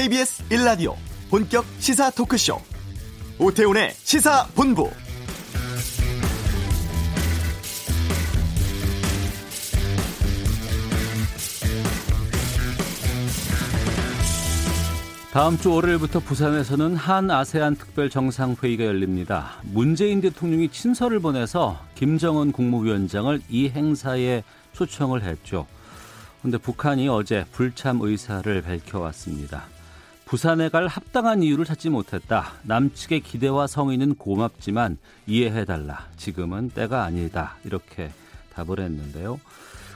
KBS 1라디오 본격 시사 토크쇼 오태훈의 시사본부 다음 주 월요일부터 부산에서는 한 아세안 특별 정상회의가 열립니다. 문재인 대통령이 친서를 보내서 김정은 국무위원장을 이 행사에 초청을 했죠. 그런데 북한이 어제 불참 의사를 밝혀왔습니다. 부산에 갈 합당한 이유를 찾지 못했다. 남측의 기대와 성의는 고맙지만 이해해달라. 지금은 때가 아니다. 이렇게 답을 했는데요.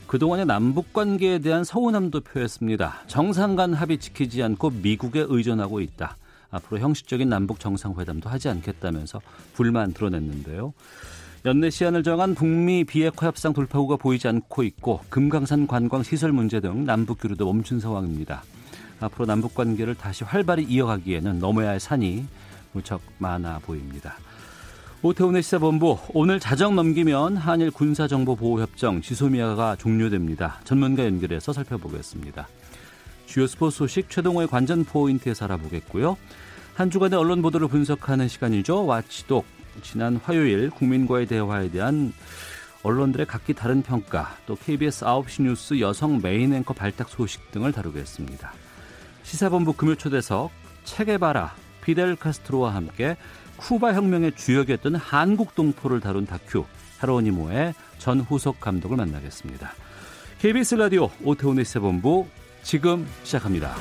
그동안의 남북 관계에 대한 서운함도 표했습니다. 정상 간 합의 지키지 않고 미국에 의존하고 있다. 앞으로 형식적인 남북 정상회담도 하지 않겠다면서 불만 드러냈는데요. 연내 시한을 정한 북미 비핵화 협상 돌파구가 보이지 않고 있고 금강산 관광 시설 문제 등 남북 교류도 멈춘 상황입니다. 앞으로 남북 관계를 다시 활발히 이어가기에는 넘어야 할 산이 무척 많아 보입니다. 오태훈의 시사본부 오늘 자정 넘기면 한일 군사정보보호협정 지소미아가 종료됩니다. 전문가 연결해서 살펴보겠습니다. 주요 스포츠 소식 최동호의 관전 포인트에서 알아보겠고요. 한 주간의 언론 보도를 분석하는 시간이죠. Watchdog 지난 화요일 국민과의 대화에 대한 언론들의 각기 다른 평가 또 KBS 9시 뉴스 여성 메인 앵커 발탁 소식 등을 다루겠습니다. 시사본부 금요초대석 체게바라 피델 카스트로와 함께 쿠바 혁명의 주역이었던 한국 동포를 다룬 다큐 헤로니모의 전후석 감독을 만나겠습니다. KBS 라디오 오태훈의 시사본부 지금 시작합니다.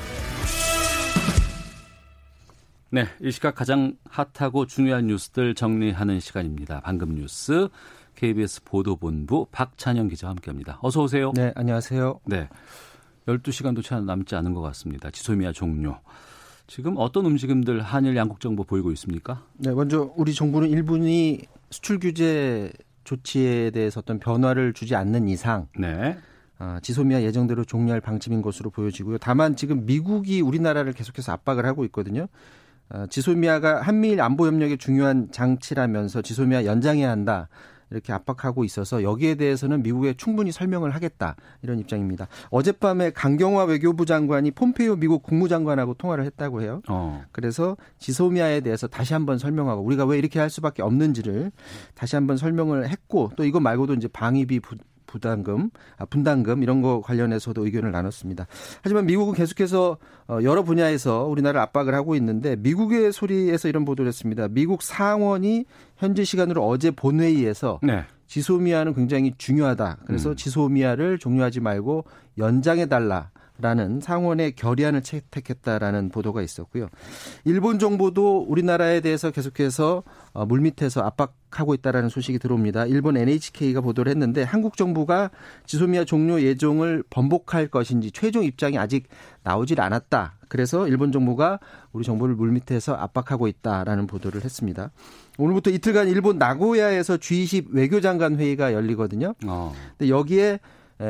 네, 이 시각 가장 핫하고 중요한 뉴스들 정리하는 시간입니다. 방금 뉴스 KBS 보도본부 박찬영 기자와 함께합니다. 어서 오세요. 네, 안녕하세요. 네, 12시간도 채 남지 않은 것 같습니다. 지소미아 종료. 지금 어떤 움직임들 한일 양국 정부 보이고 있습니까? 네, 먼저 우리 정부는 일본이 수출 규제 조치에 대해서 어떤 변화를 주지 않는 이상 네. 어, 지소미아 예정대로 종료할 방침인 것으로 보여지고요. 다만 지금 미국이 우리나라를 계속해서 압박을 하고 있거든요. 어, 지소미아가 한미일 안보 협력의 중요한 장치라면서 지소미아 연장해야 한다. 이렇게 압박하고 있어서 여기에 대해서는 미국에 충분히 설명을 하겠다 이런 입장입니다. 어젯밤에 강경화 외교부 장관이 폼페이오 미국 국무장관하고 통화를 했다고 해요. 어. 그래서 지소미아에 대해서 다시 한번 설명하고 우리가 왜 이렇게 할 수밖에 없는지를 다시 한번 설명을 했고 또 이거 말고도 이제 방위비 부담금, 아, 분담금 이런 거 관련해서도 의견을 나눴습니다. 하지만 미국은 계속해서 어, 여러 분야에서 우리나라를 압박을 하고 있는데 미국의 소리에서 이런 보도를 했습니다. 미국 상원이 현지 시간으로 어제 본회의에서 네. 지소미아는 굉장히 중요하다. 그래서 음. 지소미아를 종료하지 말고 연장해 달라. 라는 상원의 결의안을 채택했다라는 보도가 있었고요. 일본 정부도 우리나라에 대해서 계속해서 어, 물밑에서 압박하고 있다라는 소식이 들어옵니다. 일본 NHK가 보도를 했는데 한국 정부가 지소미아 종료 예정을 번복할 것인지 최종 입장이 아직 나오질 않았다. 그래서 일본 정부가 우리 정부를 물밑에서 압박하고 있다라는 보도를 했습니다. 오늘부터 이틀간 일본 나고야에서 G20 외교장관 회의가 열리거든요. 어. 근데 여기에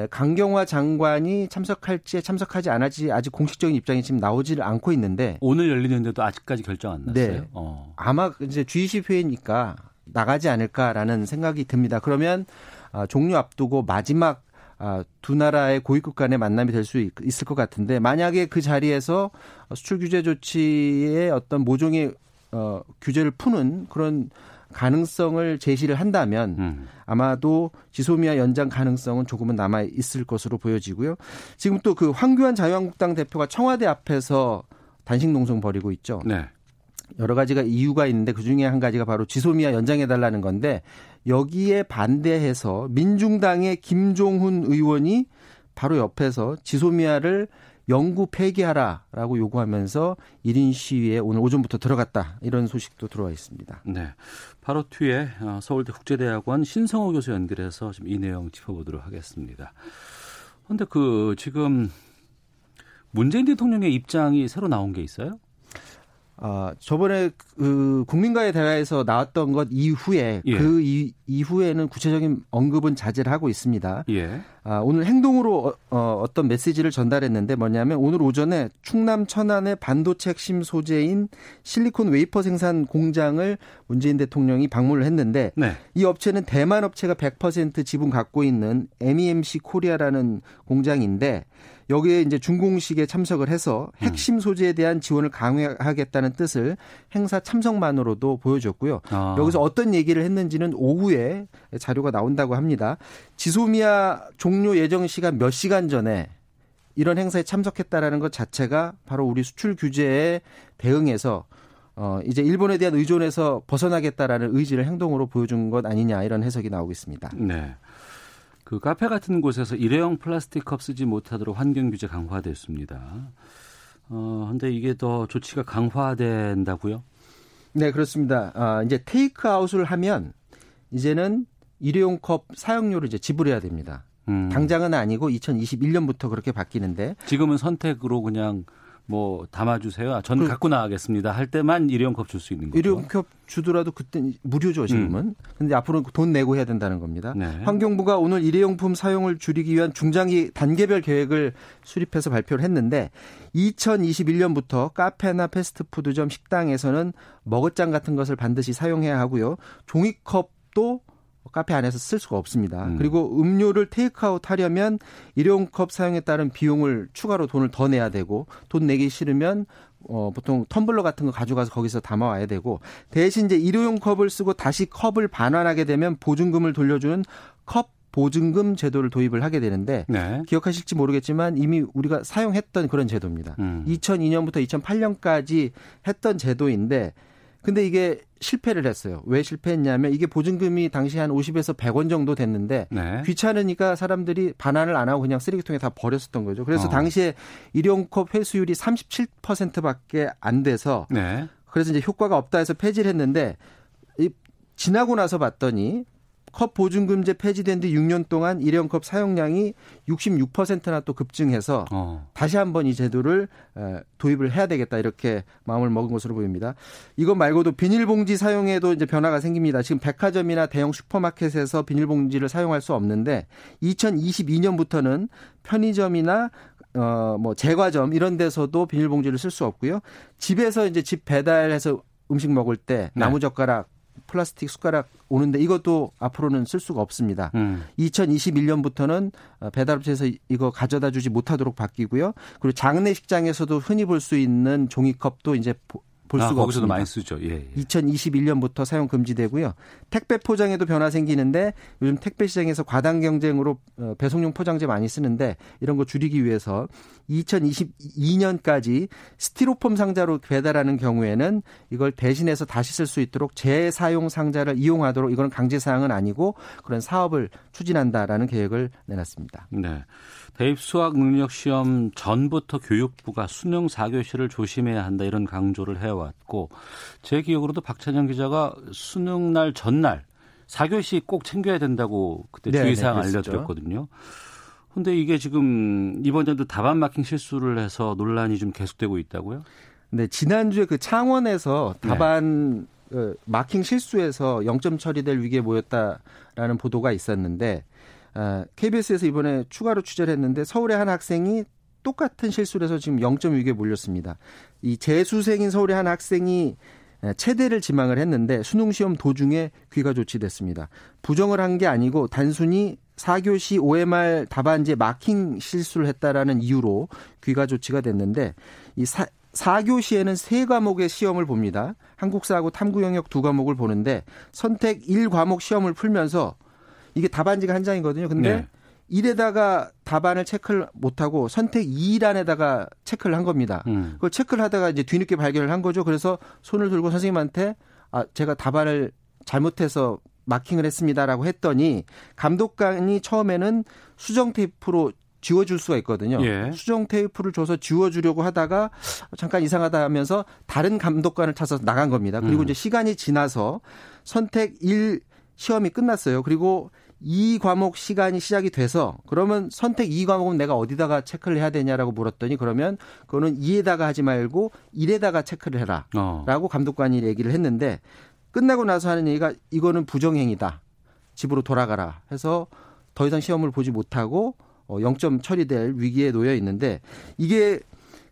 강경화 장관이 참석할지 참석하지 않을지 아직 공식적인 입장이 지금 나오지를 않고 있는데 오늘 열리는데도 아직까지 결정 안 났어요. 네. 어. 아마 이제 G20 회의니까 나가지 않을까라는 생각이 듭니다. 그러면 아, 종료 앞두고 마지막 아, 두 나라의 고위급 간의 만남이 될 수 있을 것 같은데 만약에 그 자리에서 수출 규제 조치의 어떤 모종의 어, 규제를 푸는 그런 가능성을 제시를 한다면 음. 아마도 지소미아 연장 가능성은 조금은 남아 있을 것으로 보여지고요. 지금 또 그 황교안 자유한국당 대표가 청와대 앞에서 단식 농성 벌이고 있죠. 네. 여러 가지가 이유가 있는데 그 중에 한 가지가 바로 지소미아 연장해 달라는 건데 여기에 반대해서 민중당의 김종훈 의원이 바로 옆에서 지소미아를 영구 폐기하라라고 요구하면서 1인 시위에 오늘 오전부터 들어갔다. 이런 소식도 들어와 있습니다. 네. 바로 뒤에 어, 서울대 국제대학원 신성호 교수 연결해서 좀이 내용 짚어보도록 하겠습니다. 그런데 그 지금 문재인 대통령의 입장이 새로 나온 게 있어요? 아, 저번에 그 국민과의 대화에서 나왔던 것 이후에 예. 그 이, 이후에는 구체적인 언급은 자제를 하고 있습니다. 예. 아, 오늘 행동으로 어, 어, 어떤 메시지를 전달했는데 뭐냐면 오늘 오전에 충남 천안의 반도체 핵심 소재인 실리콘 웨이퍼 생산 공장을 문재인 대통령이 방문을 했는데 네. 이 업체는 대만 업체가 100% 지분 갖고 있는 MEMC 코리아라는 공장인데 여기에 이제 준공식에 참석을 해서 핵심 소재에 대한 지원을 강화하겠다는 뜻을 행사 참석만으로도 보여줬고요. 아. 여기서 어떤 얘기를 했는지는 오후에 자료가 나온다고 합니다. 지소미아 종료 예정 시간 몇 시간 전에 이런 행사에 참석했다라는 것 자체가 바로 우리 수출 규제에 대응해서 어 이제 일본에 대한 의존에서 벗어나겠다라는 의지를 행동으로 보여준 것 아니냐 이런 해석이 나오고 있습니다. 네. 그 카페 같은 곳에서 일회용 플라스틱 컵 쓰지 못하도록 환경 규제 강화됐습니다. 어, 근데 이게 더 조치가 강화된다고요? 네, 그렇습니다. 아, 이제 테이크아웃을 하면 이제는 일회용 컵 사용료를 이제 지불해야 됩니다. 음. 당장은 아니고 2021년부터 그렇게 바뀌는데 지금은 선택으로 그냥 뭐 담아주세요. 전 그, 갖고 나가겠습니다. 할 때만 일회용 컵 줄 수 있는 거죠. 일회용 컵 주더라도 그때 무료죠 지금은. 음. 근데 앞으로는 돈 내고 해야 된다는 겁니다. 네. 환경부가 오늘 일회용품 사용을 줄이기 위한 중장기 단계별 계획을 수립해서 발표를 했는데 2021년부터 카페나 패스트푸드점 식당에서는 머그잔 같은 것을 반드시 사용해야 하고요. 종이컵도 카페 안에서 쓸 수가 없습니다. 음. 그리고 음료를 테이크아웃 하려면 일회용컵 사용에 따른 비용을 추가로 돈을 더 내야 되고 돈 내기 싫으면 어, 보통 텀블러 같은 거 가져가서 거기서 담아와야 되고 대신 이제 일회용 컵을 쓰고 다시 컵을 반환하게 되면 보증금을 돌려주는 컵 보증금 제도를 도입을 하게 되는데 네. 기억하실지 모르겠지만 이미 우리가 사용했던 그런 제도입니다. 음. 2002년부터 2008년까지 했던 제도인데 근데 이게 실패를 했어요. 왜 실패했냐면 이게 보증금이 당시 한 50에서 100원 정도 됐는데 네. 귀찮으니까 사람들이 반환을 안 하고 그냥 쓰레기통에 다 버렸었던 거죠. 그래서 어. 당시에 일용컵 회수율이 37%밖에 안 돼서 네. 그래서 이제 효과가 없다 해서 폐지를 했는데 이 지나고 나서 봤더니 컵 보증금제 폐지된 뒤 6년 동안 일회용컵 사용량이 66%나 또 급증해서 어. 다시 한번 이 제도를 도입을 해야 되겠다 이렇게 마음을 먹은 것으로 보입니다. 이것 말고도 비닐봉지 사용에도 이제 변화가 생깁니다. 지금 백화점이나 대형 슈퍼마켓에서 비닐봉지를 사용할 수 없는데 2022년부터는 편의점이나 어뭐 제과점 이런 데서도 비닐봉지를 쓸 수 없고요. 집에서 이제 집 배달해서 음식 먹을 때 네. 나무 젓가락 플라스틱 숟가락 오는데 이것도 앞으로는 쓸 수가 없습니다. 음. 2021년부터는 어, 배달업체에서 이거 가져다 주지 못하도록 바뀌고요. 그리고 장례식장에서도 흔히 볼 수 있는 종이컵도 이제 볼 아, 수가 거기서도 없습니다. 많이 쓰죠. 예, 예. 2021년부터 사용 금지되고요. 택배 포장에도 변화 생기는데 요즘 택배 시장에서 과당 경쟁으로 어, 배송용 포장재 많이 쓰는데 이런 거 줄이기 위해서 2022년까지 스티로폼 상자로 배달하는 경우에는 이걸 대신해서 다시 쓸 수 있도록 재사용 상자를 이용하도록 이건 강제 사항은 아니고 그런 사업을 추진한다라는 계획을 내놨습니다. 네. 대입 수학 능력 시험 전부터 교육부가 수능 4교시를 조심해야 한다 이런 강조를 해왔고 제 기억으로도 박찬영 기자가 수능 날 전날 4교시 꼭 챙겨야 된다고 그때 네, 주의사항 네, 알려드렸거든요. 근데 이게 지금 이번 연도 답안 마킹 실수를 해서 논란이 좀 계속되고 있다고요? 네, 지난주에 그 창원에서 답안 네. 그 마킹 실수에서 0점 처리될 위기에 모였다라는 보도가 있었는데 아, KBS에서 이번에 추가로 취재를 했는데 서울의 한 학생이 똑같은 실수를 해서 지금 0점 위기에 몰렸습니다. 이 재수생인 서울의 한 학생이 체대를 지망을 했는데 수능 시험 도중에 귀가 조치됐습니다. 부정을 한 게 아니고 단순히 4교시 OMR 답안지에 마킹 실수를 했다라는 이유로 귀가 조치가 됐는데 이 4, 4교시에는 세 과목의 시험을 봅니다. 한국사하고 탐구 영역 두 과목을 보는데 선택 1과목 시험을 풀면서 이게 답안지가 한 장이거든요. 근데 네. 1에다가 답안을 체크를 못하고 선택 2란에다가 체크를 한 겁니다. 음. 그걸 체크를 하다가 이제 뒤늦게 발견을 한 거죠. 그래서 손을 들고 선생님한테 아, 제가 답안을 잘못해서 마킹을 했습니다라고 했더니 감독관이 처음에는 수정 테이프로 지워줄 수가 있거든요. 예. 수정 테이프를 줘서 지워주려고 하다가 잠깐 이상하다 하면서 다른 감독관을 찾아서 나간 겁니다. 그리고 음. 이제 시간이 지나서 선택 1 시험이 끝났어요. 그리고 이 과목 시간이 시작이 돼서 그러면 선택 이 과목은 내가 어디다가 체크를 해야 되냐라고 물었더니 그러면 그거는 2에다가 하지 말고 1에다가 체크를 해라. 어. 라고 감독관이 얘기를 했는데 끝나고 나서 하는 얘기가 이거는 부정행위다. 집으로 돌아가라 해서 더 이상 시험을 보지 못하고 0점 어, 처리될 위기에 놓여 있는데 이게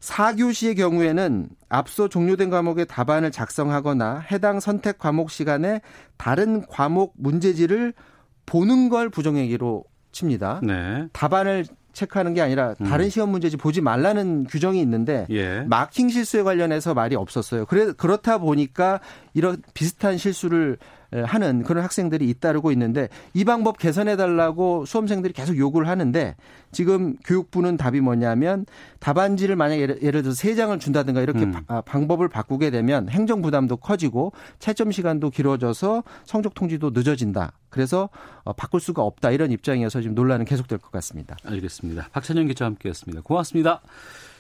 4교시의 경우에는 앞서 종료된 과목의 답안을 작성하거나 해당 선택 과목 시간에 다른 과목 문제지를 보는 걸 부정행위로 칩니다. 네. 답안을 체크하는 게 아니라 음. 다른 음. 시험 문제지 보지 말라는 규정이 있는데 예. 마킹 실수에 관련해서 말이 없었어요. 그래 그렇다 보니까 이런 비슷한 실수를 하는 그런 학생들이 잇따르고 있는데 이 방법 개선해 달라고 수험생들이 계속 요구를 하는데 지금 교육부는 답이 뭐냐면 답안지를 만약 예를, 들어서 세 장을 준다든가 이렇게 음. 바, 방법을 바꾸게 되면 행정 부담도 커지고 채점 시간도 길어져서 성적 통지도 늦어진다. 그래서 어, 바꿀 수가 없다 이런 입장이어서 지금 논란은 계속될 것 같습니다. 알겠습니다. 박찬영 기자 함께했습니다. 고맙습니다.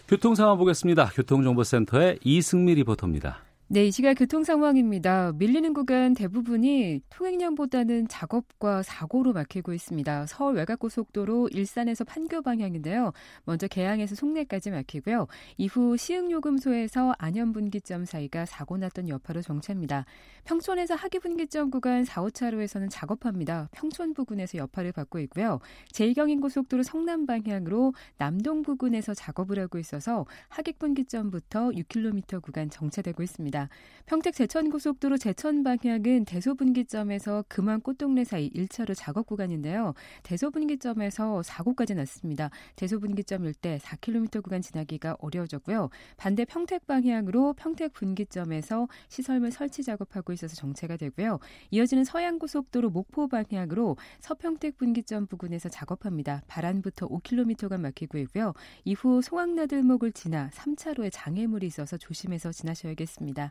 교통 상황 보겠습니다. 교통정보센터의 이승미 리포터입니다. 네, 이 시각 교통 상황입니다. 밀리는 구간 대부분이 통행량보다는 작업과 사고로 막히고 있습니다. 서울 외곽고속도로 일산에서 판교 방향인데요. 먼저 개항에서 송내까지 막히고요. 이후 시흥요금소에서 안현분기점 사이가 사고 났던 여파로 정체입니다. 평촌에서 하기분기점 구간 4, 5차로에서는 작업합니다. 평촌 부근에서 여파를 받고 있고요. 제2경인고속도로 성남 방향으로 남동 부근에서 작업을 하고 있어서 하객분기점부터 6km 구간 정체되고 있습니다. 평택 제천고속도로 제천 방향은 대소분기점에서 금암 꽃동네 사이 1차로 작업 구간인데요. 대소분기점에서 사고까지 났습니다. 대소분기점 일대 4km 구간 지나기가 어려워졌고요. 반대 평택 방향으로 평택 분기점에서 시설물 설치 작업하고 있어서 정체가 되고요. 이어지는 서양고속도로 목포 방향으로 서평택 분기점 부근에서 작업합니다. 바란부터 5km가 막히고 있고요. 이후 송악나들목을 지나 3차로에 장애물이 있어서 조심해서 지나셔야겠습니다.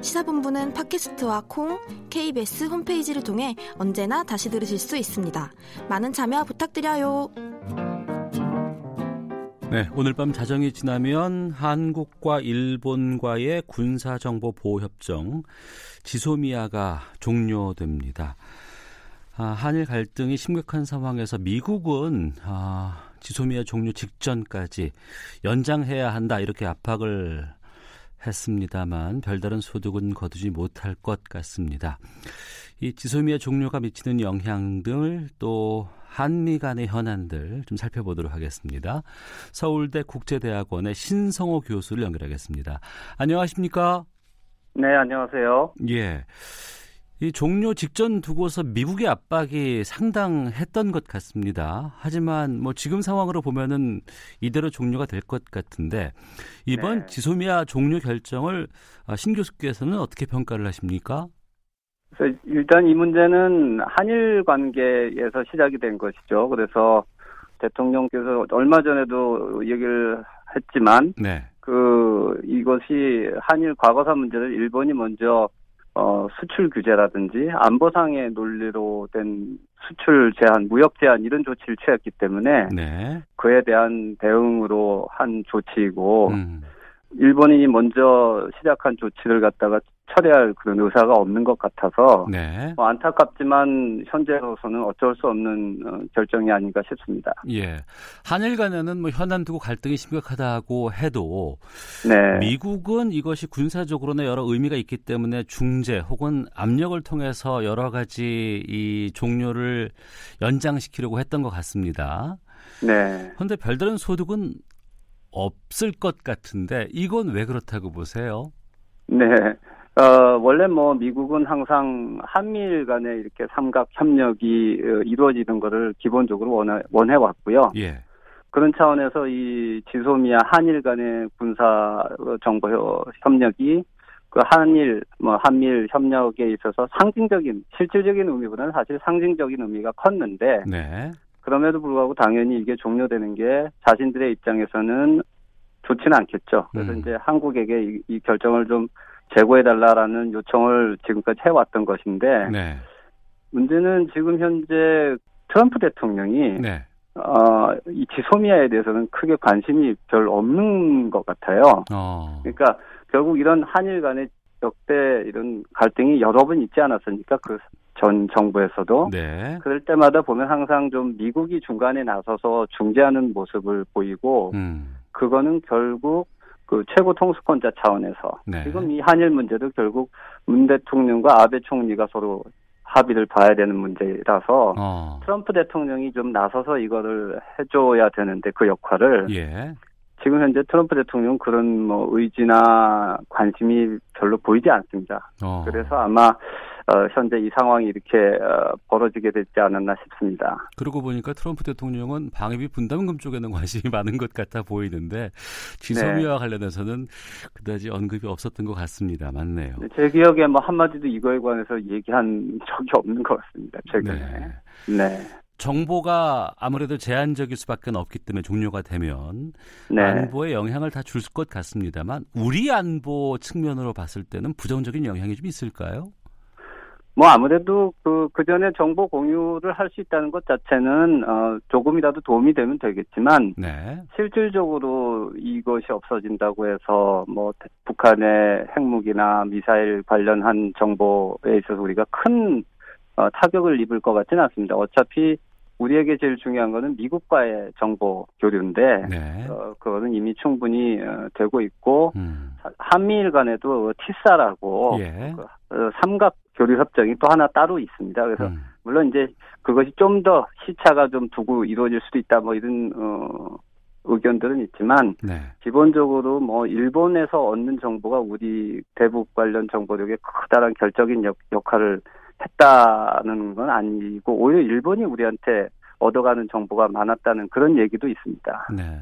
시사본부는 팟캐스트와 콩, KBS 홈페이지를 통해 언제나 다시 들으실 수 있습니다. 많은 참여 부탁드려요. 네, 오늘 밤 자정이 지나면 한국과 일본과의 군사정보 보호협정 지소미아가 종료됩니다. 아, 한일 갈등이 심각한 상황에서 미국은 아, 지소미아 종료 직전까지 연장해야 한다 이렇게 압박을 했습니다만 별다른 소득은 거두지 못할 것 같습니다. 이 지소미아 종료가 미치는 영향 등을 또 한미 간의 현안들 좀 살펴보도록 하겠습니다. 서울대 국제대학원의 신성호 교수를 연결하겠습니다. 안녕하십니까? 네, 안녕하세요. 예. 이 종료 직전 두고서 미국의 압박이 상당했던 것 같습니다. 하지만 뭐 지금 상황으로 보면은 이대로 종료가 될 것 같은데 이번 네. 지소미아 종료 결정을 아, 신 교수께서는 어떻게 평가를 하십니까? 그래서 일단 이 문제는 한일 관계에서 시작이 된 것이죠. 그래서 대통령께서 얼마 전에도 얘기를 했지만 네. 그 이것이 한일 과거사 문제를 일본이 먼저 어, 수출 규제라든지 안보상의 논리로 된 수출 제한, 무역 제한 이런 조치를 취했기 때문에 네. 그에 대한 대응으로 한 조치이고 음. 일본인이 먼저 시작한 조치를 갖다가 철회할 그런 의사가 없는 것 같아서 네. 뭐 안타깝지만 현재로서는 어쩔 수 없는 어, 결정이 아닌가 싶습니다. 예, 한일 간에는 뭐 현안 두고 갈등이 심각하다고 해도 네. 미국은 이것이 군사적으로나 여러 의미가 있기 때문에 중재 혹은 압력을 통해서 여러 가지 이 종료를 연장시키려고 했던 것 같습니다. 네. 그런데 별다른 소득은 없을 것 같은데 이건 왜 그렇다고 보세요? 네. 어, 원래 뭐 미국은 항상 한미일 간에 이렇게 삼각 협력이 어, 이루어지는 것을 기본적으로 원해, 원해왔고요. 예. 그런 차원에서 이 지소미아 한일 간의 군사 정보 협력이 그 한일 뭐 한미일 협력에 있어서 상징적인 실질적인 의미보다는 사실 상징적인 의미가 컸는데 네. 그럼에도 불구하고 당연히 이게 종료되는 게 자신들의 입장에서는 좋지는 않겠죠. 그래서 음. 이제 한국에게 이, 이 결정을 좀 재고해달라라는 요청을 지금까지 해왔던 것인데 네. 문제는 지금 현재 트럼프 대통령이 네. 어, 이 지소미아에 대해서는 크게 관심이 별 없는 것 같아요. 어. 그러니까 결국 이런 한일 간의 역대 이런 갈등이 여러 번 있지 않았습니까? 그 전 정부에서도. 네. 그럴 때마다 보면 항상 좀 미국이 중간에 나서서 중재하는 모습을 보이고, 음. 그거는 결국 그 최고 통수권자 차원에서 네. 지금 이 한일 문제도 결국 문 대통령과 아베 총리가 서로 합의를 봐야 되는 문제라서 어. 트럼프 대통령이 좀 나서서 이거를 해줘야 되는데 그 역할을 예. 지금 현재 트럼프 대통령 그런 뭐 의지나 관심이 별로 보이지 않습니다. 어. 그래서 아마 어, 현재 이 상황이 이렇게 어, 벌어지게 되지 않았나 싶습니다. 그러고 보니까 트럼프 대통령은 방위비 분담금 쪽에는 관심이 많은 것 같아 보이는데 지소미와 네. 관련해서는 그다지 언급이 없었던 것 같습니다. 맞네요. 네, 제 기억에 뭐 한마디도 이거에 관해서 얘기한 적이 없는 것 같습니다. 최근에. 네. 네. 정보가 아무래도 제한적일 수밖에 없기 때문에 종료가 되면 네. 안보에 영향을 다 줄 것 같습니다만 우리 안보 측면으로 봤을 때는 부정적인 영향이 좀 있을까요? 뭐 아무래도 그, 그 전에 정보 공유를 할 수 있다는 것 자체는, 어, 조금이라도 도움이 되면 되겠지만, 네. 실질적으로 이것이 없어진다고 해서, 뭐, 북한의 핵무기나 미사일 관련한 정보에 있어서 우리가 큰, 어, 타격을 입을 것 같지는 않습니다. 어차피 우리에게 제일 중요한 거는 미국과의 정보 교류인데, 네. 어, 그거는 이미 충분히 어, 되고 있고, 음. 한미일 간에도 티사라고, 예. 그, 어, 삼각 교류 협정이 또 하나 따로 있습니다. 그래서 음. 물론 이제 그것이 좀 더 시차가 좀 두고 이루어질 수도 있다 뭐 이런 어 의견들은 있지만 네. 기본적으로 뭐 일본에서 얻는 정보가 우리 대북 관련 정보력에 커다란 결정인 역, 역할을 했다는 건 아니고 오히려 일본이 우리한테 얻어가는 정보가 많았다는 그런 얘기도 있습니다. 네.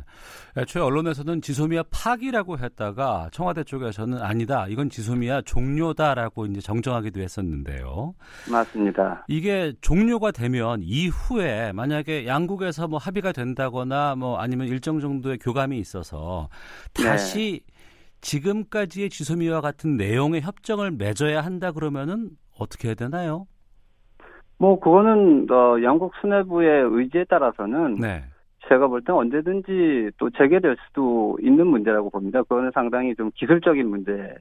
애초에 언론에서는 지소미아 파기라고 했다가 청와대 쪽에서는 아니다. 이건 지소미아 종료다라고 이제 정정하기도 했었는데요. 맞습니다. 이게 종료가 되면 이후에 만약에 양국에서 뭐 합의가 된다거나 뭐 아니면 일정 정도의 교감이 있어서 다시 네. 지금까지의 지소미와 같은 내용의 협정을 맺어야 한다 그러면은 어떻게 해야 되나요? 뭐 그거는 어, 양국 수뇌부의 의지에 따라서는 네. 제가 볼 땐 언제든지 또 재개될 수도 있는 문제라고 봅니다. 그거는 상당히 좀 기술적인 문제이죠.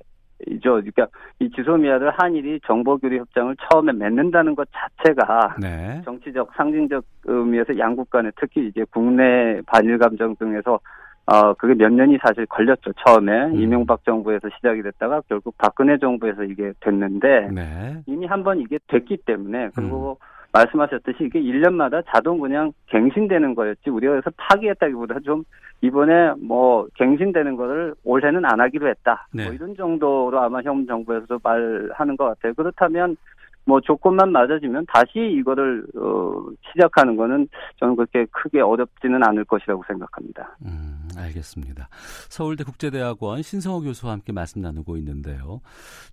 그러니까 이 지소미아를 한일이 정보교류 협정을 처음에 맺는다는 것 자체가 네. 정치적 상징적 의미에서 양국 간에 특히 이제 국내 반일 감정 등에서 어, 그게 몇 년이 사실 걸렸죠. 처음에 음. 이명박 정부에서 시작이 됐다가 결국 박근혜 정부에서 이게 됐는데 네. 이미 한 번 이게 됐기 때문에 그리고 음. 말씀하셨듯이 이게 1년마다 자동 그냥 갱신되는 거였지 우리가 그래서 파기했다기보다 좀 이번에 뭐 갱신되는 거를 올해는 안 하기로 했다. 뭐 네. 뭐 이런 정도로 아마 현 정부에서도 말하는 것 같아요. 그렇다면 뭐 조건만 맞아지면 다시 이거를 어, 시작하는 거는 저는 그렇게 크게 어렵지는 않을 것이라고 생각합니다. 음, 알겠습니다. 서울대 국제대학원 신성호 교수와 함께 말씀 나누고 있는데요.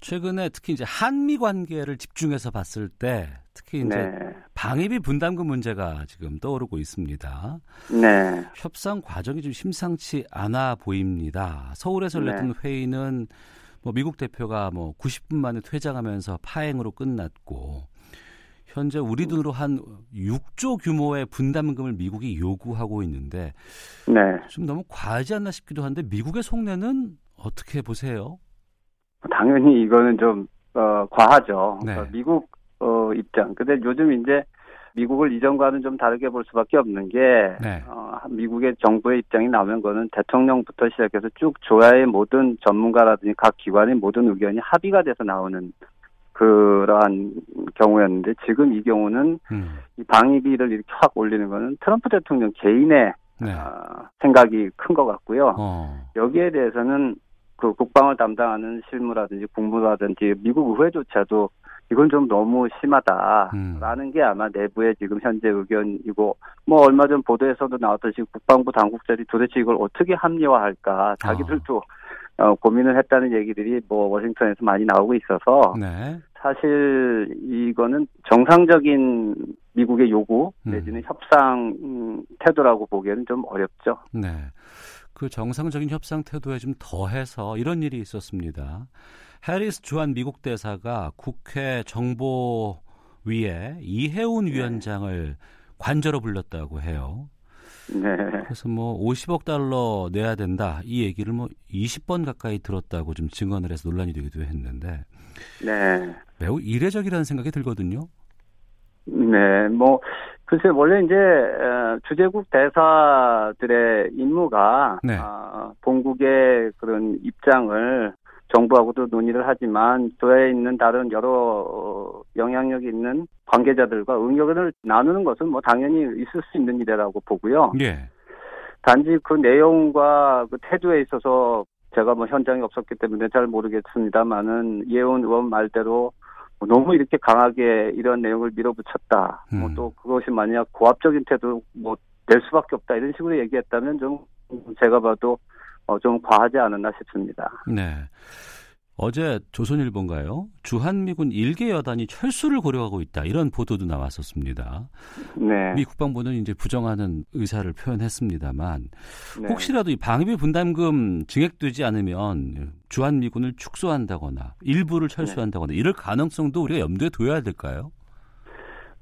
최근에 특히 이제 한미 관계를 집중해서 봤을 때 특히 이제 네. 방위비 분담금 문제가 지금 떠오르고 있습니다. 네. 협상 과정이 좀 심상치 않아 보입니다. 서울에서 열렸던 네. 회의는 뭐 미국 대표가 뭐 90분 만에 퇴장하면서 파행으로 끝났고 현재 우리 돈으로 한 6조 규모의 분담금을 미국이 요구하고 있는데 네. 좀 너무 과하지 않나 싶기도 한데 미국의 속내는 어떻게 보세요? 당연히 이거는 좀 어, 과하죠. 네. 그러니까 미국 어, 입장. 근데 요즘 이제 미국을 이전과는 좀 다르게 볼 수밖에 없는 게 네. 어, 미국의 정부의 입장이 나오면 그거는 대통령부터 시작해서 쭉 조야의 모든 전문가라든지 각 기관의 모든 의견이 합의가 돼서 나오는 그러한 경우였는데 지금 이 경우는 음. 이 방위비를 이렇게 확 올리는 거는 트럼프 대통령 개인의 네. 어, 생각이 큰 것 같고요. 어. 여기에 대해서는 그 국방을 담당하는 실무라든지 국무라든지 미국 의회조차도 이건 좀 너무 심하다라는 음. 게 아마 내부의 지금 현재 의견이고 뭐 얼마 전 보도에서도 나왔듯이 국방부 당국자들이 도대체 이걸 어떻게 합리화할까 자기들도 어. 어, 고민을 했다는 얘기들이 뭐 워싱턴에서 많이 나오고 있어서 네. 사실 이거는 정상적인 미국의 요구 음. 내지는 음. 협상 태도라고 보기에는 좀 어렵죠. 네. 그 정상적인 협상 태도에 좀 더해서 이런 일이 있었습니다. 해리스 주한 미국 대사가 국회 정보위에 이해운 네. 위원장을 관저로 불렀다고 해요. 네. 그래서 뭐 50억 달러 내야 된다 이 얘기를 뭐 20번 가까이 들었다고 좀 증언을 해서 논란이 되기도 했는데 네. 매우 이례적이라는 생각이 들거든요. 네, 뭐 글쎄 원래 이제 주재국 대사들의 임무가 네. 어, 본국의 그런 입장을 정부하고도 논의를 하지만 교회에 있는 다른 여러 어, 영향력이 있는 관계자들과 의견을 나누는 것은 뭐 당연히 있을 수 있는 일이라고 보고요. 예. 단지 그 내용과 그 태도에 있어서 제가 뭐 현장에 없었기 때문에 잘 모르겠습니다만은 예원 의원 말대로 뭐 너무 이렇게 강하게 이런 내용을 밀어붙였다. 뭐 음. 뭐또 그것이 만약 고압적인 태도 뭐 될 수밖에 없다 이런 식으로 얘기했다면 좀 제가 봐도 어, 좀 과하지 않았나 싶습니다. 네. 어제 조선일보인가요? 주한미군 일개 여단이 철수를 고려하고 있다. 이런 보도도 나왔었습니다. 네. 미 국방부는 이제 부정하는 의사를 표현했습니다만 네. 혹시라도 이 방위비 분담금 증액되지 않으면 주한미군을 축소한다거나 일부를 철수한다거나 네. 이럴 가능성도 우리가 염두에 둬야 될까요?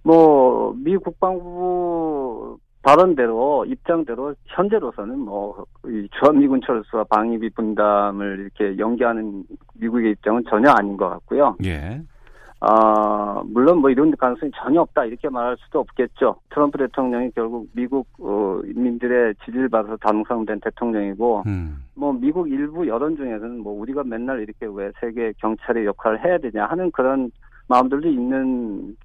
뭐 미 국방부 발언대로 입장대로 현재로서는 뭐 주한미군 철수와 방위비 분담을 이렇게 연기하는 미국의 입장은 전혀 아닌 것 같고요. 예. 아 물론 뭐 이런 가능성이 전혀 없다 이렇게 말할 수도 없겠죠. 트럼프 대통령이 결국 미국 어, 인민들의 지지를 받아서 당선된 대통령이고, 음. 뭐 미국 일부 여론 중에서는 뭐 우리가 맨날 이렇게 왜 세계 경찰의 역할을 해야 되냐 하는 그런 마음들도 있는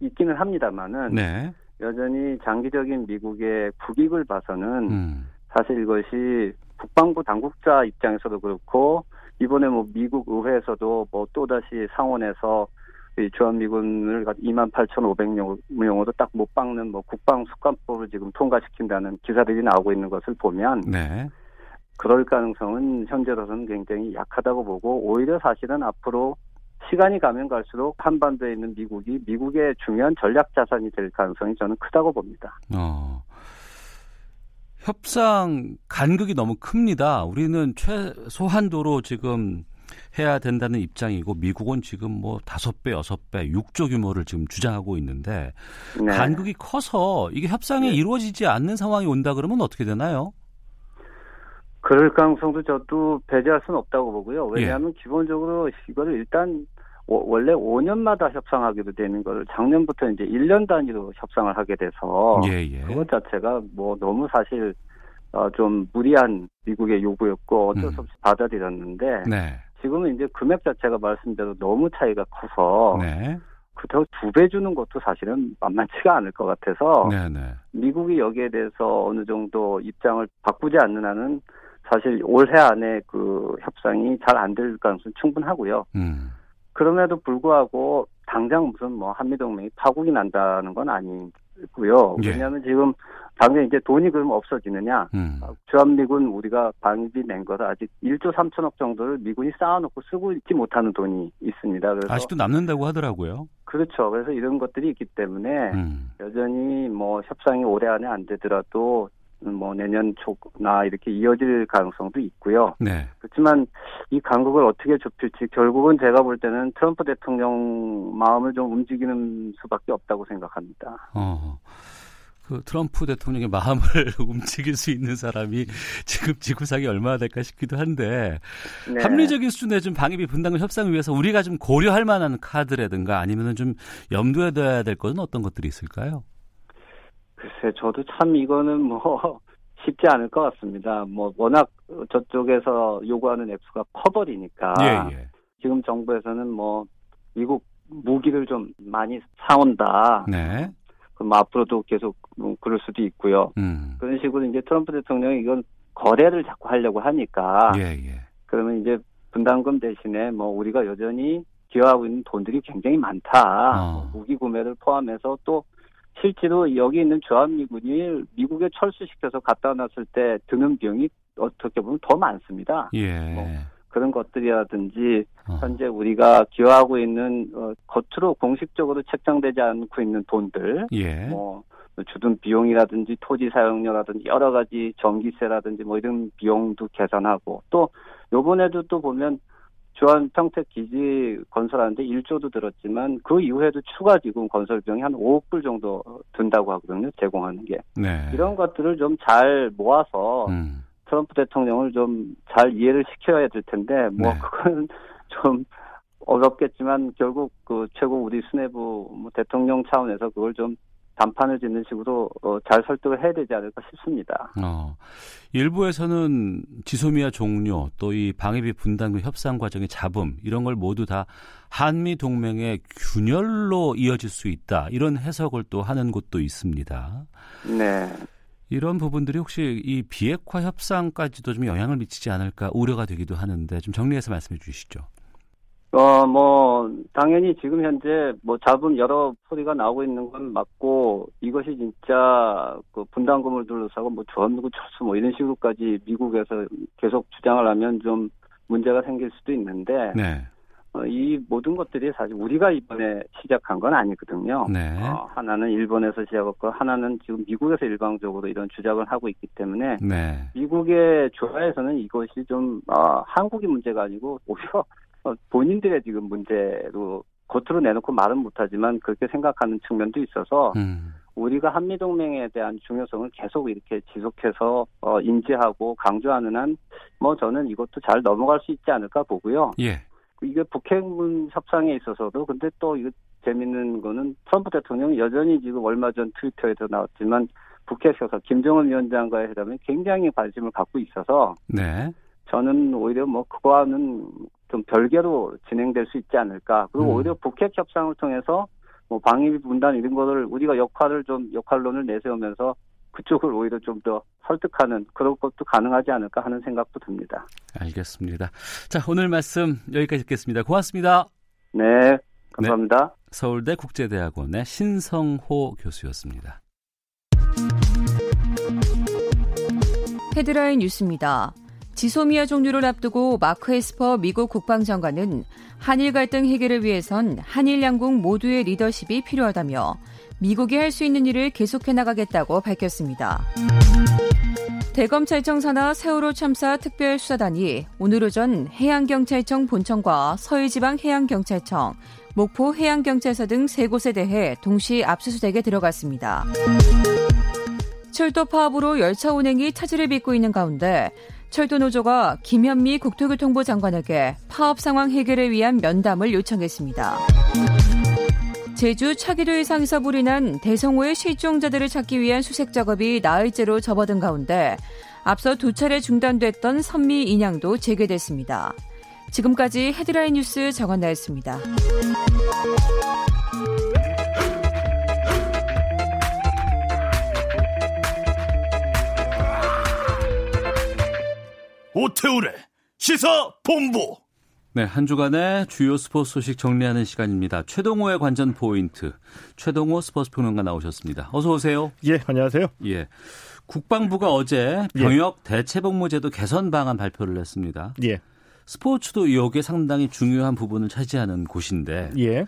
있기는 합니다만은. 네. 여전히 장기적인 미국의 국익을 봐서는 음. 사실 이것이 국방부 당국자 입장에서도 그렇고 이번에 뭐 미국 의회에서도 뭐 또다시 상원에서 이 주한미군을 2만 8,500명으로 딱못 박는 뭐 국방 숙관법을 지금 통과시킨다는 기사들이 나오고 있는 것을 보면 네. 그럴 가능성은 현재로서는 굉장히 약하다고 보고 오히려 사실은 앞으로 시간이 가면 갈수록 한반도에 있는 미국이 미국의 중요한 전략 자산이 될 가능성이 저는 크다고 봅니다. 어. 협상 간극이 너무 큽니다. 우리는 최소한도로 지금 해야 된다는 입장이고 미국은 지금 뭐 다섯 배, 여섯 배, 6조 규모를 지금 주장하고 있는데 네. 간극이 커서 이게 협상이 네. 이루어지지 않는 상황이 온다 그러면 어떻게 되나요? 그럴 가능성도 저도 배제할 수는 없다고 보고요. 왜냐하면 예. 기본적으로 이거를 일단 원래 5년마다 협상하기로 되는 걸 작년부터 이제 1년 단위로 협상을 하게 돼서 예, 예. 그것 자체가 뭐 너무 사실 어, 좀 무리한 미국의 요구였고 어쩔 수 음. 없이 음. 받아들였는데 네. 지금은 이제 금액 자체가 말씀대로 너무 차이가 커서 네. 그렇다고 두 배 주는 것도 사실은 만만치가 않을 것 같아서 네, 네. 미국이 여기에 대해서 어느 정도 입장을 바꾸지 않는 한은 사실 올해 안에 그 협상이 잘 안 될 가능성이 충분하고요. 음. 그럼에도 불구하고 당장 무슨 뭐 한미동맹이 파국이 난다는 건 아니고요. 예. 왜냐하면 지금 당장 이제 돈이 그럼 없어지느냐. 음. 주한미군 우리가 방위비 낸 거를 아직 1조 3천억 정도를 미군이 쌓아놓고 쓰고 있지 못하는 돈이 있습니다. 그래서 아직도 남는다고 하더라고요. 그렇죠. 그래서 이런 것들이 있기 때문에 음. 여전히 뭐 협상이 올해 안에 안 되더라도 뭐 내년 초나 이렇게 이어질 가능성도 있고요. 네. 그렇지만 이 간극을 어떻게 좁힐지 결국은 제가 볼 때는 트럼프 대통령 마음을 좀 움직이는 수밖에 없다고 생각합니다. 어. 그 트럼프 대통령의 마음을 움직일 수 있는 사람이 지금 지구상에 얼마나 될까 싶기도 한데 네. 합리적인 수준의 좀 방위비 분담금 협상을 위해서 우리가 좀 고려할 만한 카드라든가 아니면은 좀 염두에 둬야 될 것은 어떤 것들이 있을까요? 글쎄, 저도 참 이거는 뭐 쉽지 않을 것 같습니다. 뭐 워낙 저쪽에서 요구하는 액수가 커버리니까 예, 예. 지금 정부에서는 뭐 미국 무기를 좀 많이 사온다. 네. 그럼 앞으로도 계속 뭐 그럴 수도 있고요. 음. 그런 식으로 이제 트럼프 대통령이 이건 거래를 자꾸 하려고 하니까 예, 예. 그러면 이제 분담금 대신에 뭐 우리가 여전히 기여하고 있는 돈들이 굉장히 많다. 어. 무기 구매를 포함해서 또 실제로 여기 있는 주한미군이 미국에 철수시켜서 갖다 놨을 때 드는 비용이 어떻게 보면 더 많습니다. 예. 뭐 그런 것들이라든지 어. 현재 우리가 기여하고 있는 어, 겉으로 공식적으로 책정되지 않고 있는 돈들, 예. 뭐 주둔 비용이라든지 토지 사용료라든지 여러 가지 전기세라든지 뭐 이런 비용도 계산하고 또 요번에도 또 보면 주한 평택 기지 건설하는데 1조도 들었지만 그 이후에도 추가 지금 건설 비용이 한 5억 불 정도 든다고 하거든요. 제공하는 게. 네. 이런 것들을 좀 잘 모아서 음. 트럼프 대통령을 좀 잘 이해를 시켜야 될 텐데 뭐 네. 그건 좀 어렵겠지만 결국 그 최고 우리 수뇌부 뭐 대통령 차원에서 그걸 좀 단판을 짓는 식으로 어, 잘 설득을 해야 되지 않을까 싶습니다. 어, 일부에서는 지소미아 종료 또 이 방위비 분담금 그 협상 과정의 잡음 이런 걸 모두 다 한미 동맹의 균열로 이어질 수 있다 이런 해석을 또 하는 곳도 있습니다. 네. 이런 부분들이 혹시 이 비핵화 협상까지도 좀 영향을 미치지 않을까 우려가 되기도 하는데 좀 정리해서 말씀해 주시죠. 어, 뭐, 당연히 지금 현재 뭐 잡음 여러 소리가 나오고 있는 건 맞고 이것이 진짜 그 분담금을 둘러싸고 뭐 주한미군 철수 뭐 이런 식으로까지 미국에서 계속 주장을 하면 좀 문제가 생길 수도 있는데 네. 어, 이 모든 것들이 사실 우리가 이번에 시작한 건 아니거든요. 네. 어, 하나는 일본에서 시작했고 하나는 지금 미국에서 일방적으로 이런 주장을 하고 있기 때문에 네. 미국의 조화에서는 이것이 좀 어, 한국이 문제가 아니고 오히려 어, 본인들의 지금 문제로 겉으로 내놓고 말은 못하지만 그렇게 생각하는 측면도 있어서 음. 우리가 한미 동맹에 대한 중요성을 계속 이렇게 지속해서 어, 인지하고 강조하는 한 뭐 저는 이것도 잘 넘어갈 수 있지 않을까 보고요. 예. 이게 북핵문 협상에 있어서도 근데 또 이거 재밌는 거는 트럼프 대통령이 여전히 지금 얼마 전 트위터에도 나왔지만 북핵에서 김정은 위원장과의 회담에 굉장히 관심을 갖고 있어서 네. 저는 오히려 뭐 그거와는 좀 별개로 진행될 수 있지 않을까. 그리고 음. 오히려 북핵 협상을 통해서 뭐 방위비 분담 이런 거를 우리가 역할을 좀 역할론을 내세우면서 그쪽을 오히려 좀 더 설득하는 그런 것도 가능하지 않을까 하는 생각도 듭니다. 알겠습니다. 자, 오늘 말씀 여기까지 듣겠습니다. 고맙습니다. 네, 감사합니다. 네, 서울대 국제대학원의 신성호 교수였습니다. 헤드라인 뉴스입니다. 지소미아 종료를 앞두고 마크 에스퍼 미국 국방장관은 한일 갈등 해결을 위해선 한일 양국 모두의 리더십이 필요하다며 미국이 할 수 있는 일을 계속해 나가겠다고 밝혔습니다. 대검찰청 산하 세월호 참사 특별수사단이 오늘 오전 해양경찰청 본청과 서해지방해양경찰청, 목포 해양경찰서 등 세 곳에 대해 동시 압수수색에 들어갔습니다. 철도 파업으로 열차 운행이 차질을 빚고 있는 가운데 철도노조가 김현미 국토교통부 장관에게 파업 상황 해결을 위한 면담을 요청했습니다. 제주 차기도 해상에서 불이 난 대성호의 실종자들을 찾기 위한 수색 작업이 나흘째로 접어든 가운데 앞서 두 차례 중단됐던 선미 인양도 재개됐습니다. 지금까지 헤드라인 뉴스 정한나였습니다. 오태우래 시사 본부. 네, 한 주간의 주요 스포츠 소식 정리하는 시간입니다. 최동호의 관전 포인트. 최동호 스포츠 평론가 나오셨습니다. 어서 오세요. 예, 안녕하세요. 예. 국방부가 어제 예. 병역 예. 대체복무제도 개선 방안 발표를 했습니다. 예. 스포츠도 여기에 상당히 중요한 부분을 차지하는 곳인데 예.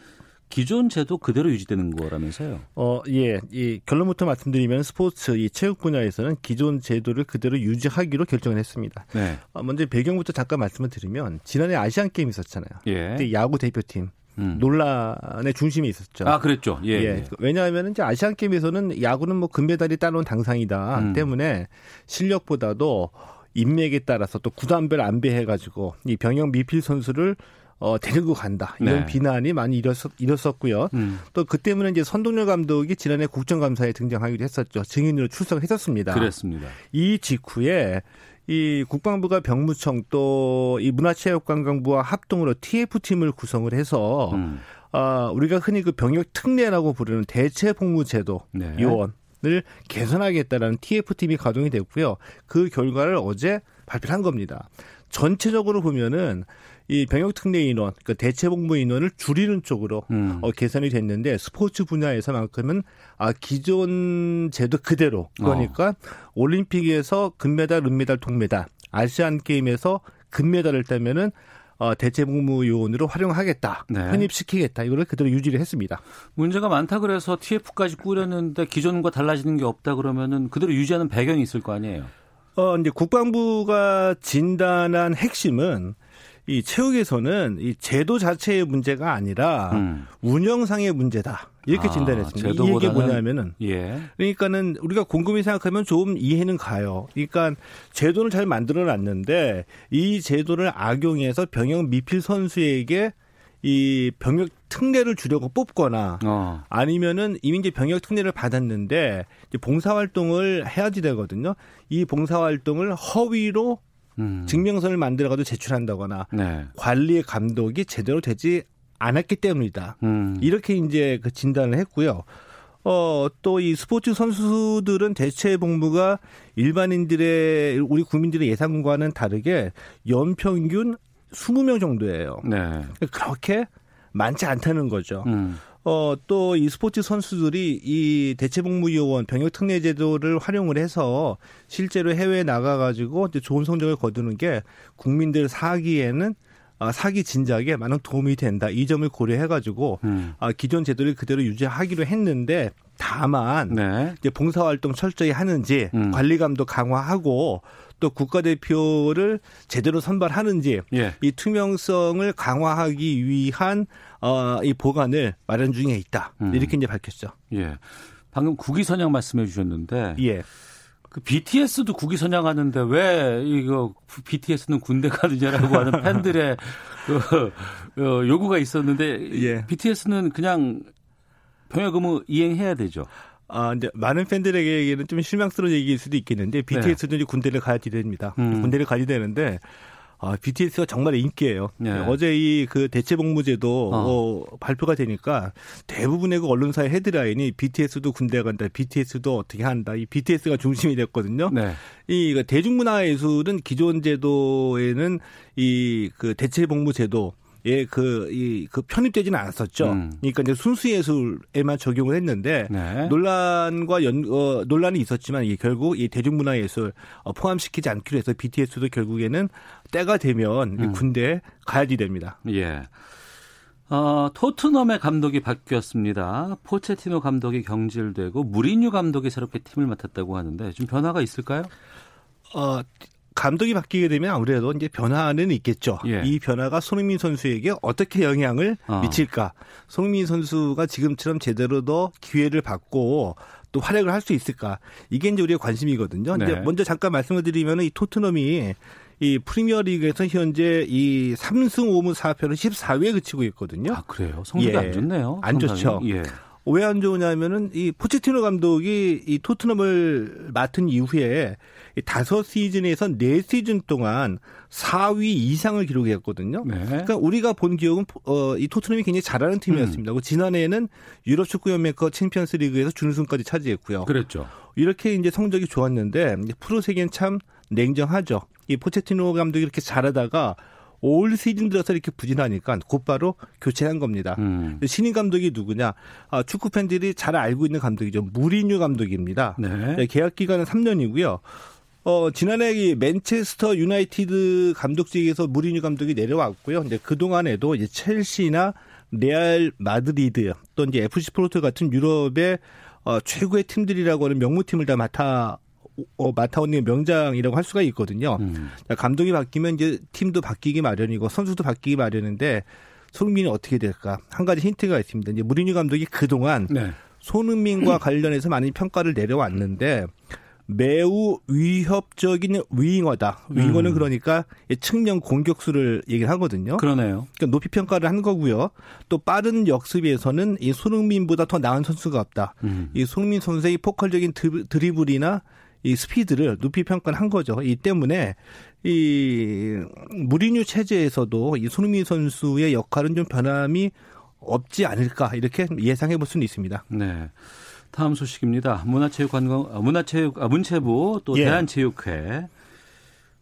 기존 제도 그대로 유지되는 거라면서요? 어, 예. 이 결론부터 말씀드리면 스포츠 이 체육 분야에서는 기존 제도를 그대로 유지하기로 결정을 했습니다. 네. 어, 먼저 배경부터 잠깐 말씀을 드리면 지난해 아시안 게임 있었잖아요. 예. 그때 야구 대표팀 음. 논란의 중심이 있었죠. 아, 그랬죠. 예. 예. 예. 왜냐하면 이제 아시안 게임에서는 야구는 뭐 금메달이 따놓은 당상이다 음. 때문에 실력보다도 인맥에 따라서 또 구단별 안배해가지고 이 병역 미필 선수를 어, 데리고 간다. 이런 네. 비난이 많이 일었었, 일었었고요. 음. 또그 때문에 이제 선동열 감독이 지난해 국정감사에 등장하기도 했었죠. 증인으로 출석을 했었습니다. 그랬습니다. 이 직후에 이 국방부가 병무청 또 이 문화체육관광부와 합동으로 TF팀을 구성을 해서 음. 어, 우리가 흔히 그 병역 특례라고 부르는 대체 복무제도 네. 요원을 개선하겠다라는 TF팀이 가동이 됐고요. 그 결과를 어제 발표를 한 겁니다. 전체적으로 보면은 이 병역 특례 인원, 그러니까 대체 복무 인원을 줄이는 쪽으로 음. 어, 개선이 됐는데 스포츠 분야에서만큼은 아 기존 제도 그대로 그러니까 어. 올림픽에서 금메달, 은메달, 동메달, 아시안 게임에서 금메달을 따면은 어, 대체 복무 요원으로 활용하겠다, 네. 편입시키겠다 이거를 그대로 유지를 했습니다. 문제가 많다 그래서 TF까지 꾸렸는데 기존과 달라지는 게 없다 그러면은 그대로 유지하는 배경이 있을 거 아니에요? 어, 이제 국방부가 진단한 핵심은 이 체육에서는 이 제도 자체의 문제가 아니라 음. 운영상의 문제다. 이렇게 아, 진단했습니다. 이 얘기 뭐냐면은 예. 그러니까는 우리가 곰곰이 생각하면 좀 이해는 가요. 그러니까 제도를 잘 만들어 놨는데 이 제도를 악용해서 병역 미필 선수에게 이 병역 특례를 주려고 뽑거나 어. 아니면은 이미 이제 병역 특례를 받았는데 봉사 활동을 해야지 되거든요. 이 봉사 활동을 허위로 음. 증명서를 만들어가지고 제출한다거나 네. 관리 감독이 제대로 되지 않았기 때문이다. 음. 이렇게 이제 그 진단을 했고요. 어, 또 이 스포츠 선수들은 대체 복무가 일반인들의, 우리 국민들의 예상과는 다르게 연평균 20명 정도예요. 네. 그렇게 많지 않다는 거죠. 음. 어, 또 이 스포츠 선수들이 이 대체복무요원 병역특례 제도를 활용을 해서 실제로 해외에 나가가지고 이제 좋은 성적을 거두는 게 국민들 사기에는 아, 사기 진작에 많은 도움이 된다. 이 점을 고려해가지고 음. 아, 기존 제도를 그대로 유지하기로 했는데 다만 네. 이제 봉사활동 철저히 하는지 음. 관리감도 강화하고 또 국가대표를 제대로 선발하는지 예. 이 투명성을 강화하기 위한 어, 이 보관을 마련 중에 있다. 음. 이렇게 이제 밝혔죠. 예. 방금 국위 선양 말씀해 주셨는데 예. 그 BTS도 국위 선양하는데 왜 이거 BTS는 군대 가느냐라고 하는 팬들의 그 어, 요구가 있었는데 예. BTS는 그냥 병역 의무 이행해야 되죠. 아, 이제 많은 팬들에게는 좀 실망스러운 얘기일 수도 있겠는데 BTS는 네. 군대를 가야지 됩니다. 음. 군대를 가야 되는데 아, BTS가 정말 인기예요. 네. 어제 이 그 대체복무제도 어. 어, 발표가 되니까 대부분의 그 언론사의 헤드라인이 BTS도 군대 간다, BTS도 어떻게 한다, 이 BTS가 중심이 됐거든요. 네. 이그 대중문화 예술은 기존 제도에는 이 그 대체복무제도 예, 그, 이, 그 편입되지는 않았었죠. 음. 그러니까 이제 순수예술에만 적용을 했는데, 네. 논란과 연, 어, 논란이 있었지만, 이게 결국 이 대중문화예술 어, 포함시키지 않기로 해서 BTS도 결국에는 때가 되면 음. 군대에 가야지 됩니다. 예. 어, 토트넘의 감독이 바뀌었습니다. 포체티노 감독이 경질되고 무리뉴 감독이 새롭게 팀을 맡았다고 하는데 좀 변화가 있을까요? 어, 감독이 바뀌게 되면 아무래도 이제 변화는 있겠죠. 예. 이 변화가 손흥민 선수에게 어떻게 영향을 어. 미칠까? 손흥민 선수가 지금처럼 제대로 더 기회를 받고 또 활약을 할 수 있을까? 이게 이제 우리의 관심이거든요. 네. 이제 먼저 잠깐 말씀을 드리면 이 토트넘이 이 프리미어리그에서 현재 이 3승 5무 4패로 14위에 그치고 있거든요. 아, 그래요? 성적이 예. 안 좋네요. 안 상당히. 좋죠. 예. 왜 안 좋으냐면은 이 포체티노 감독이 이 토트넘을 맡은 이후에 다섯 시즌에서 네 시즌 동안 4위 이상을 기록했거든요. 네. 그러니까 우리가 본 기억은 어, 이 토트넘이 굉장히 잘하는 팀이었습니다. 음. 지난해에는 유럽 축구 연맹컵 챔피언스 리그에서 준우승까지 차지했고요. 그랬죠. 이렇게 이제 성적이 좋았는데 프로 세계는 참 냉정하죠. 이 포체티노 감독이 이렇게 잘하다가 올 시즌 들어서 이렇게 부진하니까 곧바로 교체한 겁니다. 음. 신임 감독이 누구냐? 아, 축구 팬들이 잘 알고 있는 감독이죠. 무리뉴 감독입니다. 네. 네, 계약 기간은 3년이고요. 어, 지난해 이 맨체스터 유나이티드 감독직에서 무리뉴 감독이 내려왔고요. 근데 그동안에도 이제 첼시나 레알 마드리드 또 이제 FC 포르투 같은 유럽의 어, 최고의 팀들이라고 하는 명문 팀을 다 맡아 어, 맡아오는 명장이라고 할 수가 있거든요. 음. 감독이 바뀌면 이제 팀도 바뀌기 마련이고 선수도 바뀌기 마련인데 손흥민이 어떻게 될까? 한 가지 힌트가 있습니다. 이제 무리뉴 감독이 그동안 네. 손흥민과 관련해서 많은 평가를 내려왔는데 매우 위협적인 윙어다. 윙어는 음. 그러니까 측면 공격수를 얘기를 하거든요. 그러네요. 그러니까 높이 평가를 한 거고요. 또 빠른 역습에서는 이 손흥민보다 더 나은 선수가 없다. 음. 이 손흥민 선수의 포컬적인 드리블이나 이 스피드를 높이 평가한 거죠. 이 때문에 이 무리뉴 체제에서도 이 손흥민 선수의 역할은 좀 변함이 없지 않을까 이렇게 예상해 볼 수는 있습니다. 네. 다음 소식입니다. 문화체육관광 아, 문화체육 아, 문체부 또 예. 대한체육회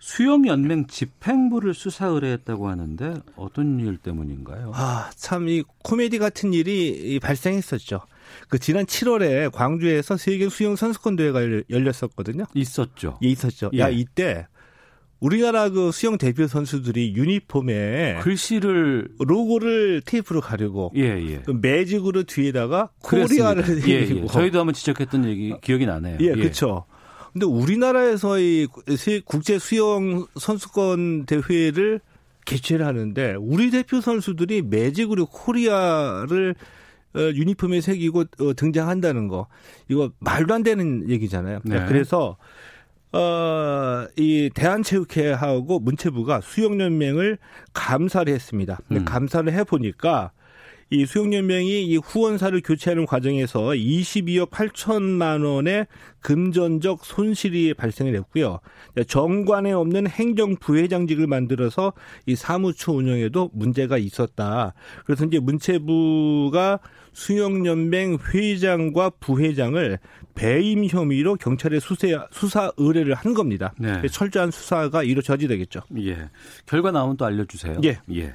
수영연맹 집행부를 수사 의뢰했다고 하는데 어떤 일 때문인가요? 아, 참 이 코미디 같은 일이 발생했었죠. 그 지난 7월에 광주에서 세계 수영 선수권 대회가 열렸었거든요. 있었죠. 예, 있었죠. 예. 야, 이때 우리나라 그 수영 대표 선수들이 유니폼에 글씨를 로고를 테이프로 가리고 예, 예. 그 매직으로 뒤에다가 코리아를 예, 예. 저희도 한번 지적했던 얘기 기억이 나네요. 예, 예. 그렇죠. 근데 우리나라에서 이 국제 수영 선수권 대회를 개최를 하는데 우리 대표 선수들이 매직으로 코리아를 어, 유니폼에 새기고 어, 등장한다는 거 이거 말도 안 되는 얘기잖아요. 네. 그래서 어, 이 대한체육회하고 문체부가 수영연맹을 감사를 했습니다. 음. 감사를 해보니까 이 수영연맹이 이 후원사를 교체하는 과정에서 22억 8천만 원의 금전적 손실이 발생을 했고요. 정관에 없는 행정 부회장직을 만들어서 이 사무처 운영에도 문제가 있었다. 그래서 이제 문체부가 수영연맹 회장과 부회장을 배임 혐의로 경찰에 수세, 수사 의뢰를 한 겁니다. 네. 철저한 수사가 이루어져야 되겠죠. 예. 결과 나오면 또 알려주세요. 예. 예.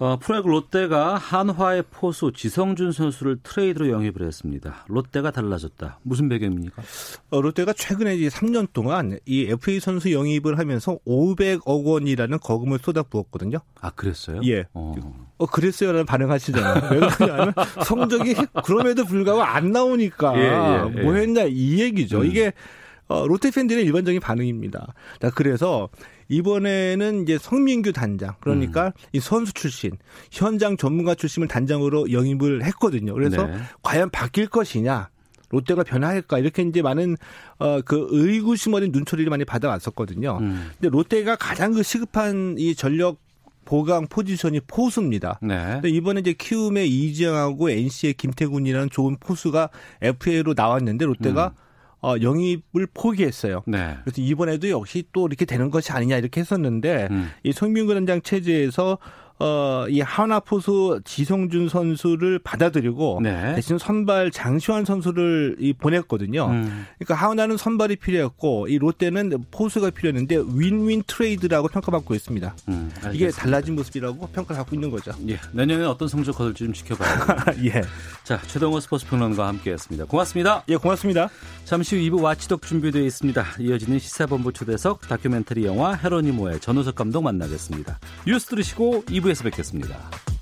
어, 프로야구 롯데가 한화의 포수 지성준 선수를 트레이드로 영입을 했습니다. 롯데가 달라졌다. 무슨 배경입니까? 어, 롯데가 최근에 이제 3년 동안 이 FA 선수 영입을 하면서 500억 원이라는 거금을 쏟아부었거든요. 아, 그랬어요? 예. 어, 어 그랬어요라는 반응하시잖아요. 왜 그러냐면 성적이 그럼에도 불구하고 안 나오니까 예, 예, 예. 뭐 했냐 이 얘기죠. 음. 이게 어, 롯데 팬들의 일반적인 반응입니다. 자, 그래서 이번에는 이제 성민규 단장 그러니까 음. 이 선수 출신 현장 전문가 출신을 단장으로 영입을 했거든요. 그래서 네. 과연 바뀔 것이냐 롯데가 변화할까 이렇게 이제 많은 어 그 의구심 어린 눈초리를 많이 받아왔었거든요. 음. 근데 롯데가 가장 그 시급한 이 전력 보강 포지션이 포수입니다. 네. 근데 이번에 이제 키움의 이지영하고 NC의 김태군이라는 좋은 포수가 FA로 나왔는데 롯데가 음. 어, 영입을 포기했어요. 네. 그래서 이번에도 역시 또 이렇게 되는 것이 아니냐 이렇게 했었는데 음. 이 송민근 원장 체제에서 어, 이 하나 포수 지성준 선수를 받아들이고 네. 대신 선발 장시환 선수를 이 보냈거든요. 음. 그러니까 하나는 선발이 필요했고 이 롯데는 포수가 필요했는데 윈윈 트레이드라고 평가받고 있습니다. 음, 이게 달라진 모습이라고 평가를 받고 있는 거죠. 예, 내년에 어떤 성적 거둘지 좀 지켜봐야 예. 자, 최동호 스포츠 평론가와 함께 했습니다. 고맙습니다. 예, 고맙습니다. 잠시 후 2부 와치독 준비되어 있습니다. 이어지는 시사본부 초대석 다큐멘터리 영화 헤로니모의 전우석 감독 만나겠습니다. 뉴스 들으시고 2부 2부에서 뵙겠습니다.